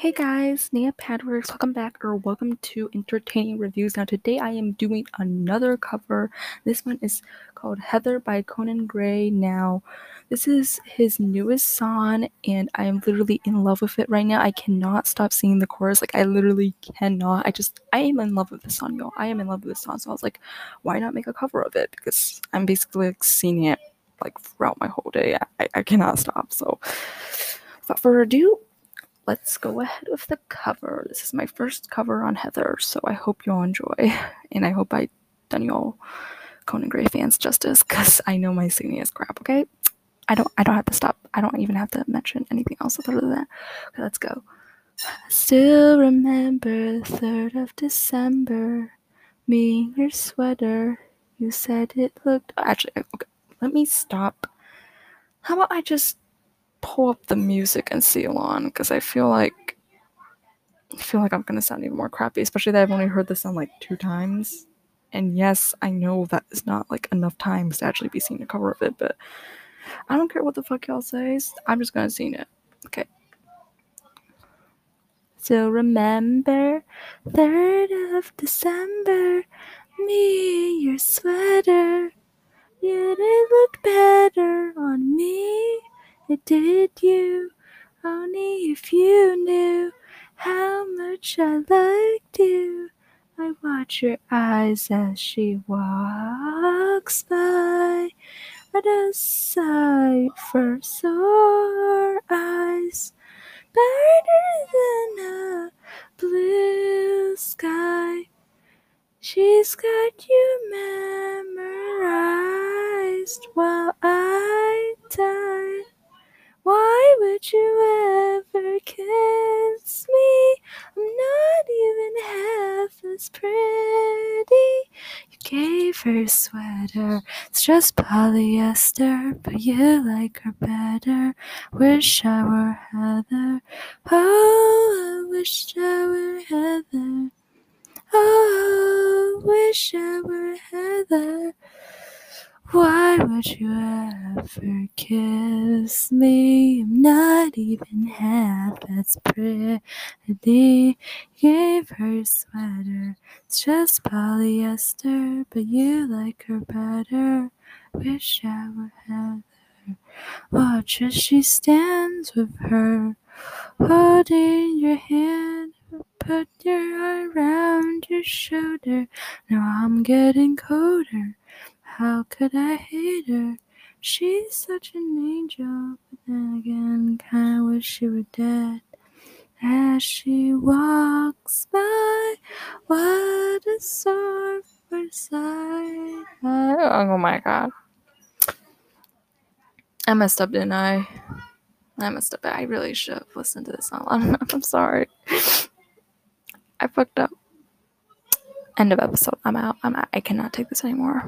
Hey guys, Nya Padworks, welcome back or welcome to Entertaining Reviews. Now today I am doing another cover. This one is called Heather by Conan Gray. Now this is his newest song and I am literally in love with it right now. I cannot stop singing the chorus. Like I literally cannot. I just I am in love with this song, y'all. I am in love with this song. So I was like, why not make a cover of it? Because I'm basically like singing it like throughout my whole day. I, I cannot stop. So without further ado, let's go ahead with the cover. This is my first cover on Heather, so I hope y'all enjoy. And I hope I done y'all Conan Gray fans justice, because I know my singing is crap, okay? I don't I don't have to stop. I don't even have to mention anything else other than that. Okay, let's go. Still remember third of December. Me in your sweater. You said it looked actually okay. Let me stop. How about I just pull up the music and see along because I feel like I feel like I'm gonna sound even more crappy, especially that I've only heard this song like two times. And yes, I know that is not like enough times to actually be seeing a cover of it, but I don't care what the fuck y'all say. I'm just gonna sing it. Okay. So remember, third of December, me your sweater. Did you? Only if you knew how much I liked you. I watch your eyes as she walks by. What a sight for sore eyes, brighter than a blue sky. She's got you memorized while I half pretty. You gave her a sweater, it's just polyester, but you like her better. Wish I were Heather. Oh, I wish I were Heather. Oh, I wish I were Heather. Why would you ever kiss me? I'm not even half as pretty. Gave her sweater, it's just polyester, but you like her better. Wish I were Heather. Watch as she stands with her, holding your hand. Put your arm around your shoulder. Now I'm getting colder. How could I hate her? She's such an angel, but then again, kinda wish she were dead. As she walks by, what a sorrowful sight. Oh, oh my god. I messed up, didn't I? I messed up. I really should have listened to this song. I'm, I'm sorry. I fucked up. End of episode. I'm out. I'm out. I cannot take this anymore.